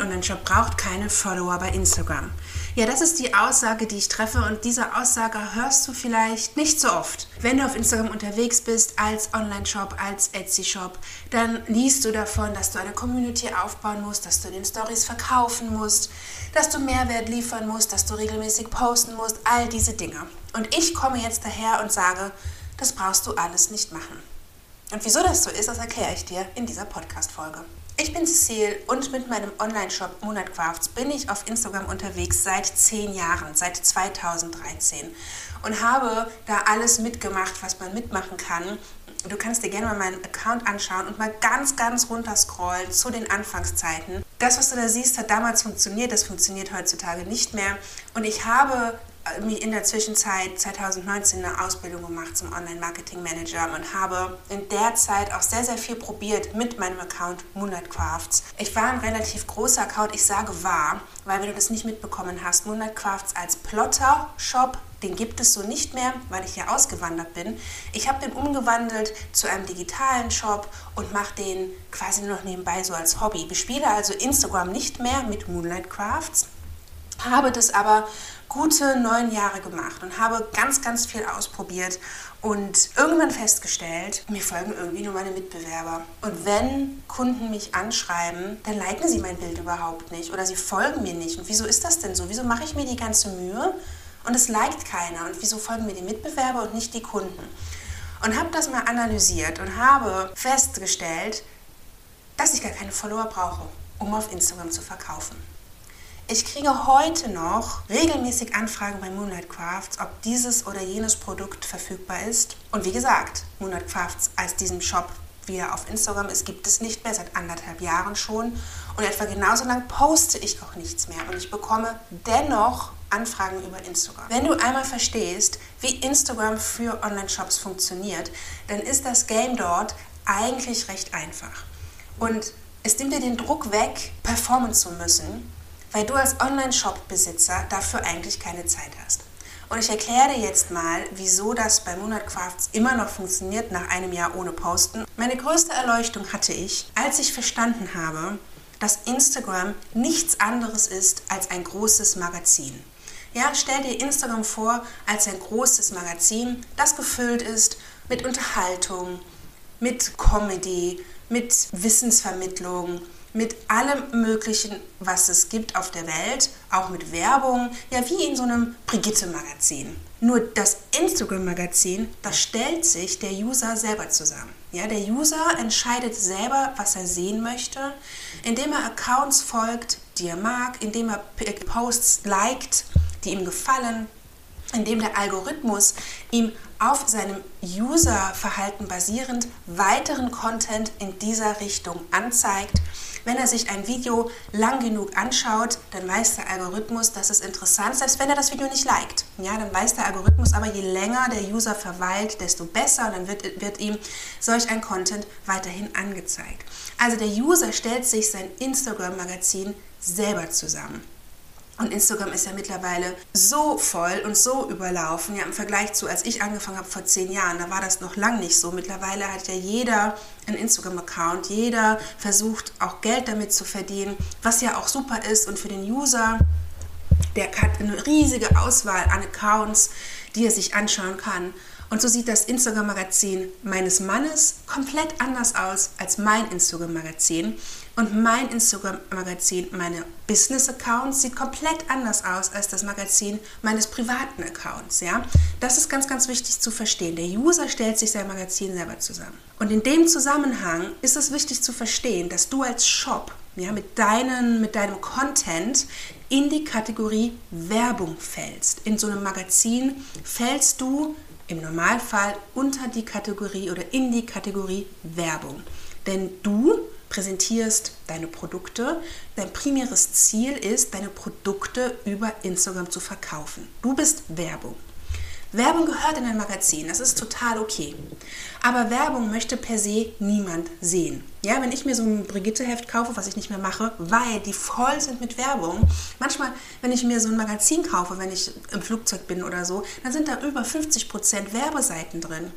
Online-Shop braucht keine Follower bei Instagram. Ja, das ist die Aussage, die ich treffe und diese Aussage hörst du vielleicht nicht so oft. Wenn du auf Instagram unterwegs bist als Online-Shop, als Etsy-Shop, dann liest du davon, dass du eine Community aufbauen musst, dass du den Stories verkaufen musst, dass du Mehrwert liefern musst, dass du regelmäßig posten musst, all diese Dinge. Und ich komme jetzt daher und sage, das brauchst du alles nicht machen. Und wieso das so ist, das erkläre ich dir in dieser Podcast-Folge. Ich bin Cecile und mit meinem Online-Shop Monatcrafts bin ich auf Instagram unterwegs seit zehn Jahren, seit 2013 und habe da alles mitgemacht, was man mitmachen kann. Du kannst dir gerne mal meinen Account anschauen und mal ganz, ganz runter scrollen zu den Anfangszeiten. Das, was du da siehst, hat damals funktioniert, das funktioniert heutzutage nicht mehr. Und ich habe in der Zwischenzeit 2019 eine Ausbildung gemacht zum Online-Marketing-Manager und habe in der Zeit auch sehr, sehr viel probiert mit meinem Account Moonlight Crafts. Ich war ein relativ großer Account, ich sage war, weil wenn du das nicht mitbekommen hast, Moonlight Crafts als Plotter-Shop, den gibt es so nicht mehr, weil ich ja ausgewandert bin. Ich habe den umgewandelt zu einem digitalen Shop und mache den quasi nur noch nebenbei so als Hobby. Bespiele also Instagram nicht mehr mit Moonlight Crafts, habe das aber gute neun Jahre gemacht und habe ganz, ganz viel ausprobiert und irgendwann festgestellt, mir folgen irgendwie nur meine Mitbewerber. Und wenn Kunden mich anschreiben, dann liken sie mein Bild überhaupt nicht oder sie folgen mir nicht. Und wieso ist das denn so? Wieso mache ich mir die ganze Mühe und es liked keiner? Und wieso folgen mir die Mitbewerber und nicht die Kunden? Und habe das mal analysiert und habe festgestellt, dass ich gar keine Follower brauche, um auf Instagram zu verkaufen. Ich kriege heute noch regelmäßig Anfragen bei Moonlight Crafts, ob dieses oder jenes Produkt verfügbar ist. Und wie gesagt, Moonlight Crafts als diesem Shop, wie er auf Instagram ist, gibt es nicht mehr, seit anderthalb Jahren schon. Und etwa genauso lang poste ich auch nichts mehr. Und ich bekomme dennoch Anfragen über Instagram. Wenn du einmal verstehst, wie Instagram für Online-Shops funktioniert, dann ist das Game dort eigentlich recht einfach. Und es nimmt dir den Druck weg, performen zu müssen weil du als Online-Shop-Besitzer dafür eigentlich keine Zeit hast. Und ich erkläre dir jetzt mal, wieso das bei Monatcrafts immer noch funktioniert nach einem Jahr ohne Posten. Meine größte Erleuchtung hatte ich, als ich verstanden habe, dass Instagram nichts anderes ist als ein großes Magazin. Ja, stell dir Instagram vor als ein großes Magazin, das gefüllt ist mit Unterhaltung, mit Comedy, mit Wissensvermittlung, mit allem Möglichen, was es gibt auf der Welt, auch mit Werbung, ja wie in so einem Brigitte-Magazin. Nur das Instagram-Magazin, das stellt sich der User selber zusammen. Ja, der User entscheidet selber, was er sehen möchte, indem er Accounts folgt, die er mag, indem er Posts liked, die ihm gefallen, indem der Algorithmus ihm auf seinem Userverhalten basierend weiteren Content in dieser Richtung anzeigt wenn er sich ein Video lang genug anschaut, dann weiß der Algorithmus, dass es interessant ist, selbst wenn er das Video nicht liked. Ja, dann weiß der Algorithmus aber, je länger der User verweilt, desto besser und dann wird, wird ihm solch ein Content weiterhin angezeigt. Also der User stellt sich sein Instagram-Magazin selber zusammen. Und Instagram ist ja mittlerweile so voll und so überlaufen. Ja, im Vergleich zu, als ich angefangen habe vor zehn Jahren, da war das noch lang nicht so. Mittlerweile hat ja jeder einen Instagram-Account. Jeder versucht auch Geld damit zu verdienen, was ja auch super ist. Und für den User, der hat eine riesige Auswahl an Accounts, die er sich anschauen kann. Und so sieht das Instagram-Magazin meines Mannes komplett anders aus als mein Instagram-Magazin. Und mein Instagram-Magazin, meine Business-Accounts, sieht komplett anders aus als das Magazin meines privaten Accounts. Ja? Das ist ganz, ganz wichtig zu verstehen. Der User stellt sich sein Magazin selber zusammen. Und in dem Zusammenhang ist es wichtig zu verstehen, dass du als Shop ja, mit, deinen, mit deinem Content in die Kategorie Werbung fällst. In so einem Magazin fällst du im Normalfall unter die Kategorie oder in die Kategorie Werbung. Denn du präsentierst deine Produkte. Dein primäres Ziel ist, deine Produkte über Instagram zu verkaufen. Du bist Werbung. Werbung gehört in ein Magazin, das ist total okay. Aber Werbung möchte per se niemand sehen. Ja, wenn ich mir so ein Brigitte-Heft kaufe, was ich nicht mehr mache, weil die voll sind mit Werbung. Manchmal, wenn ich mir so ein Magazin kaufe, wenn ich im Flugzeug bin oder so, dann sind da über 50% Werbeseiten drin.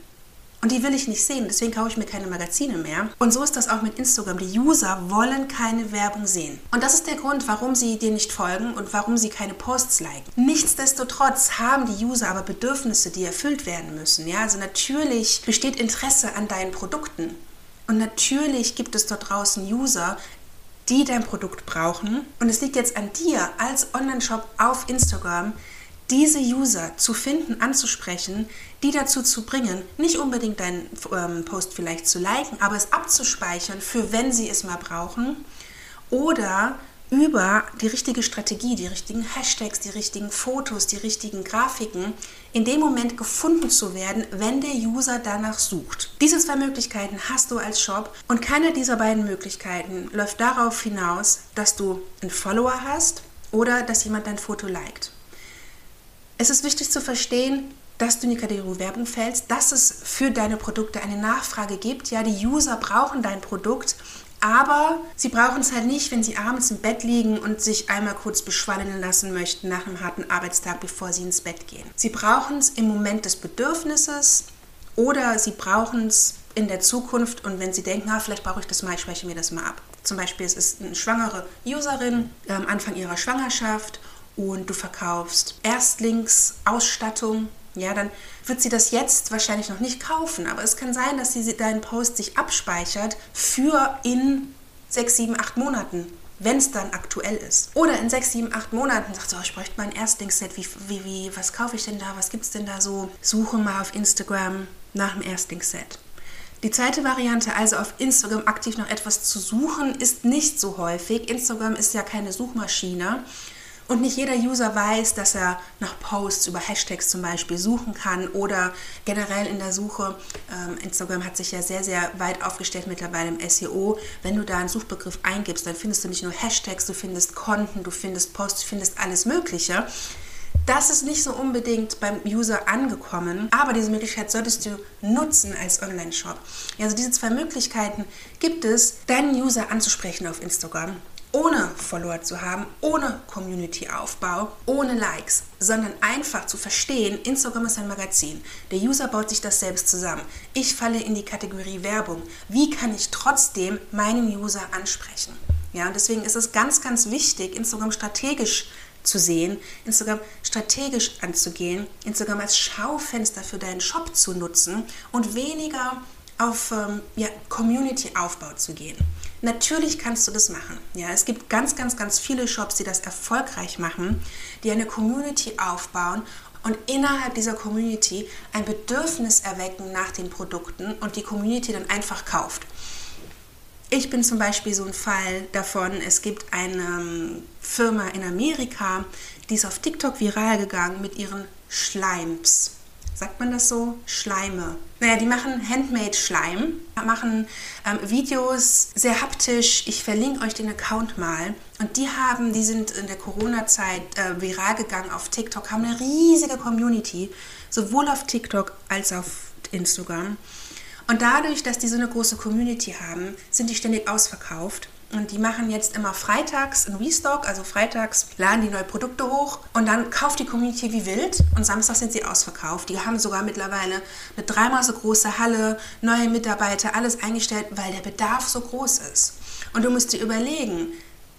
Und die will ich nicht sehen, deswegen kaufe ich mir keine Magazine mehr. Und so ist das auch mit Instagram. Die User wollen keine Werbung sehen. Und das ist der Grund, warum sie dir nicht folgen und warum sie keine Posts liken. Nichtsdestotrotz haben die User aber Bedürfnisse, die erfüllt werden müssen. Ja? Also natürlich besteht Interesse an deinen Produkten. Und natürlich gibt es dort draußen User, die dein Produkt brauchen. Und es liegt jetzt an dir als Online-Shop auf Instagram, diese User zu finden, anzusprechen, die dazu zu bringen, nicht unbedingt deinen ähm, Post vielleicht zu liken, aber es abzuspeichern, für wenn sie es mal brauchen. Oder über die richtige Strategie, die richtigen Hashtags, die richtigen Fotos, die richtigen Grafiken in dem Moment gefunden zu werden, wenn der User danach sucht. Diese zwei Möglichkeiten hast du als Shop und keine dieser beiden Möglichkeiten läuft darauf hinaus, dass du einen Follower hast oder dass jemand dein Foto liked. Es ist wichtig zu verstehen, dass du in die Kategorie Werbung fällst, dass es für deine Produkte eine Nachfrage gibt. Ja, die User brauchen dein Produkt aber sie brauchen es halt nicht, wenn sie abends im Bett liegen und sich einmal kurz beschwallen lassen möchten nach einem harten Arbeitstag, bevor sie ins Bett gehen. Sie brauchen es im Moment des Bedürfnisses oder sie brauchen es in der Zukunft und wenn sie denken, ah, vielleicht brauche ich das mal, ich speichere mir das mal ab. Zum Beispiel, es ist eine schwangere Userin am Anfang ihrer Schwangerschaft und du verkaufst Erstlingsausstattung ja, dann wird sie das jetzt wahrscheinlich noch nicht kaufen, aber es kann sein, dass sie deinen Post sich abspeichert für in sechs, sieben, acht Monaten, wenn es dann aktuell ist. Oder in sechs, sieben, acht Monaten sagt sie, oh, ich bräuchte mal ein Erstlingsset, wie, wie, wie, was kaufe ich denn da, was gibt es denn da so? Suche mal auf Instagram nach dem Erstlingsset. Die zweite Variante, also auf Instagram aktiv noch etwas zu suchen, ist nicht so häufig. Instagram ist ja keine Suchmaschine. Und nicht jeder User weiß, dass er nach Posts über Hashtags zum Beispiel suchen kann oder generell in der Suche. Ähm, Instagram hat sich ja sehr, sehr weit aufgestellt mittlerweile im SEO. Wenn du da einen Suchbegriff eingibst, dann findest du nicht nur Hashtags, du findest Konten, du findest Posts, du findest alles Mögliche. Das ist nicht so unbedingt beim User angekommen, aber diese Möglichkeit solltest du nutzen als Online-Shop. Also diese zwei Möglichkeiten gibt es, deinen User anzusprechen auf Instagram ohne Follower zu haben, ohne Community-Aufbau, ohne Likes, sondern einfach zu verstehen, Instagram ist ein Magazin. Der User baut sich das selbst zusammen. Ich falle in die Kategorie Werbung. Wie kann ich trotzdem meinen User ansprechen? Ja, und deswegen ist es ganz, ganz wichtig, Instagram strategisch zu sehen, Instagram strategisch anzugehen, Instagram als Schaufenster für deinen Shop zu nutzen und weniger auf ähm, ja, Community-Aufbau zu gehen. Natürlich kannst du das machen. Ja, es gibt ganz, ganz, ganz viele Shops, die das erfolgreich machen, die eine Community aufbauen und innerhalb dieser Community ein Bedürfnis erwecken nach den Produkten und die Community dann einfach kauft. Ich bin zum Beispiel so ein Fall davon, es gibt eine ähm, Firma in Amerika, die ist auf TikTok viral gegangen mit ihren Schleims sagt man das so? Schleime. Naja, die machen Handmade-Schleim, machen ähm, Videos sehr haptisch. Ich verlinke euch den Account mal. Und die haben, die sind in der Corona-Zeit äh, viral gegangen auf TikTok, haben eine riesige Community, sowohl auf TikTok als auf Instagram. Und dadurch, dass die so eine große Community haben, sind die ständig ausverkauft. Und die machen jetzt immer freitags einen Restock, also freitags laden die neue Produkte hoch und dann kauft die Community wie wild und samstags sind sie ausverkauft. Die haben sogar mittlerweile eine dreimal so große Halle, neue Mitarbeiter, alles eingestellt, weil der Bedarf so groß ist. Und du musst dir überlegen,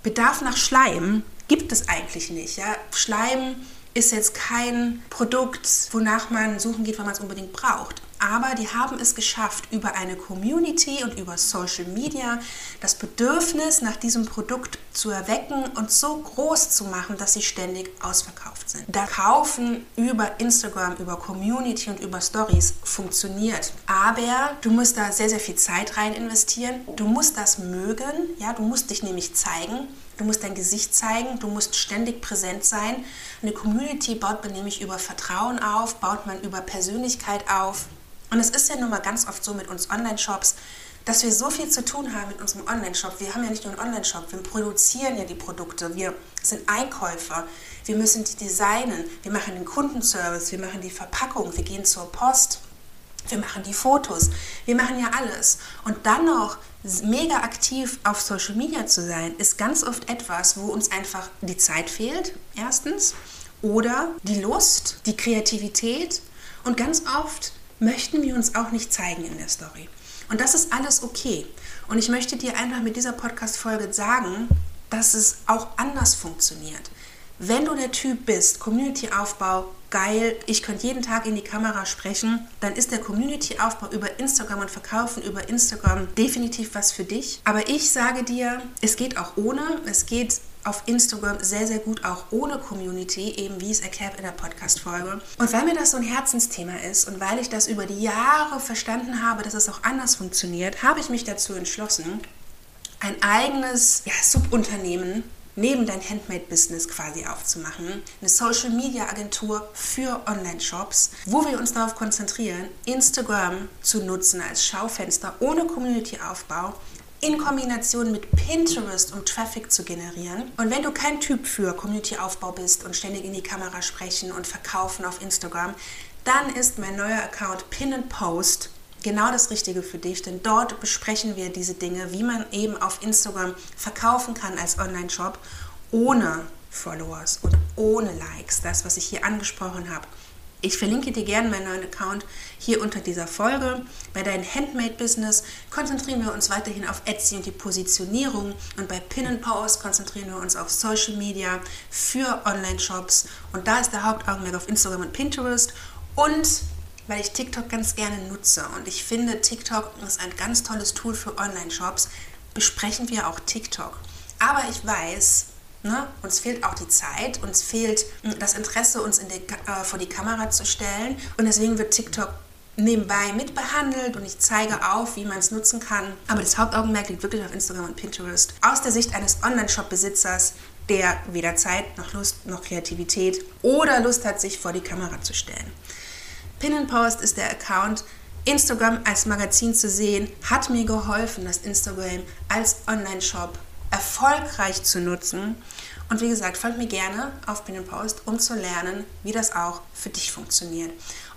Bedarf nach Schleim gibt es eigentlich nicht. Ja? Schleim ist jetzt kein Produkt, wonach man suchen geht, weil man es unbedingt braucht. Aber die haben es geschafft, über eine Community und über Social Media das Bedürfnis nach diesem Produkt zu erwecken und so groß zu machen, dass sie ständig ausverkauft sind. Da Kaufen über Instagram, über Community und über Stories funktioniert. Aber du musst da sehr, sehr viel Zeit rein investieren. Du musst das mögen. Ja, du musst dich nämlich zeigen. Du musst dein Gesicht zeigen, du musst ständig präsent sein. Eine Community baut man nämlich über Vertrauen auf, baut man über Persönlichkeit auf. Und es ist ja nun mal ganz oft so mit uns Online-Shops, dass wir so viel zu tun haben mit unserem Online-Shop. Wir haben ja nicht nur einen Online-Shop, wir produzieren ja die Produkte, wir sind Einkäufer, wir müssen die designen, wir machen den Kundenservice, wir machen die Verpackung, wir gehen zur Post, wir machen die Fotos, wir machen ja alles. Und dann noch mega aktiv auf Social Media zu sein, ist ganz oft etwas, wo uns einfach die Zeit fehlt, erstens, oder die Lust, die Kreativität. Und ganz oft möchten wir uns auch nicht zeigen in der Story. Und das ist alles okay. Und ich möchte dir einfach mit dieser Podcast-Folge sagen, dass es auch anders funktioniert. Wenn du der Typ bist, Community-Aufbau, geil, ich könnte jeden Tag in die Kamera sprechen, dann ist der Community-Aufbau über Instagram und Verkaufen über Instagram definitiv was für dich. Aber ich sage dir, es geht auch ohne, es geht auf Instagram sehr, sehr gut auch ohne Community, eben wie es erklärt in der Podcast-Folge. Und weil mir das so ein Herzensthema ist und weil ich das über die Jahre verstanden habe, dass es auch anders funktioniert, habe ich mich dazu entschlossen, ein eigenes ja, Subunternehmen neben dein Handmade-Business quasi aufzumachen. Eine Social-Media-Agentur für Online-Shops, wo wir uns darauf konzentrieren, Instagram zu nutzen als Schaufenster ohne Community-Aufbau in Kombination mit Pinterest, um Traffic zu generieren. Und wenn du kein Typ für Community-Aufbau bist und ständig in die Kamera sprechen und verkaufen auf Instagram, dann ist mein neuer Account Pin and Post genau das Richtige für dich, denn dort besprechen wir diese Dinge, wie man eben auf Instagram verkaufen kann als Online-Shop ohne Followers und ohne Likes, das, was ich hier angesprochen habe. Ich verlinke dir gerne meinen neuen Account hier unter dieser Folge. Bei deinem Handmade-Business konzentrieren wir uns weiterhin auf Etsy und die Positionierung. Und bei Pin Post konzentrieren wir uns auf Social Media für Online-Shops. Und da ist der Hauptaugenmerk auf Instagram und Pinterest. Und weil ich TikTok ganz gerne nutze. Und ich finde, TikTok ist ein ganz tolles Tool für Online-Shops, besprechen wir auch TikTok. Aber ich weiß, Ne? Uns fehlt auch die Zeit, uns fehlt hm, das Interesse, uns die, äh, vor die Kamera zu stellen. Und deswegen wird TikTok nebenbei mitbehandelt und ich zeige auf, wie man es nutzen kann. Aber das Hauptaugenmerk liegt wirklich auf Instagram und Pinterest. Aus der Sicht eines Online-Shop-Besitzers, der weder Zeit noch Lust noch Kreativität oder Lust hat, sich vor die Kamera zu stellen. Pin Post ist der Account. Instagram als Magazin zu sehen, hat mir geholfen, das Instagram als Online-Shop erfolgreich zu nutzen. Und wie gesagt, folgt mir gerne auf Post, um zu lernen, wie das auch für dich funktioniert.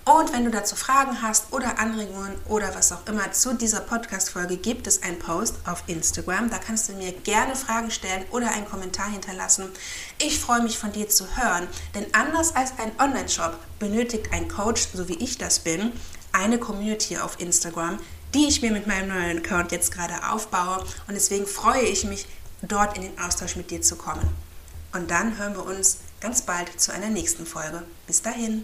Und wenn du dazu Fragen hast oder Anregungen oder was auch immer zu dieser Podcast-Folge, gibt es einen Post auf Instagram. Da kannst du mir gerne Fragen stellen oder einen Kommentar hinterlassen. Ich freue mich von dir zu hören, denn anders als ein Online-Shop benötigt ein Coach, so wie ich das bin, eine Community auf Instagram, die ich mir mit meinem neuen Account jetzt gerade aufbaue. Und deswegen freue ich mich, dort in den Austausch mit dir zu kommen. Und dann hören wir uns ganz bald zu einer nächsten Folge. Bis dahin.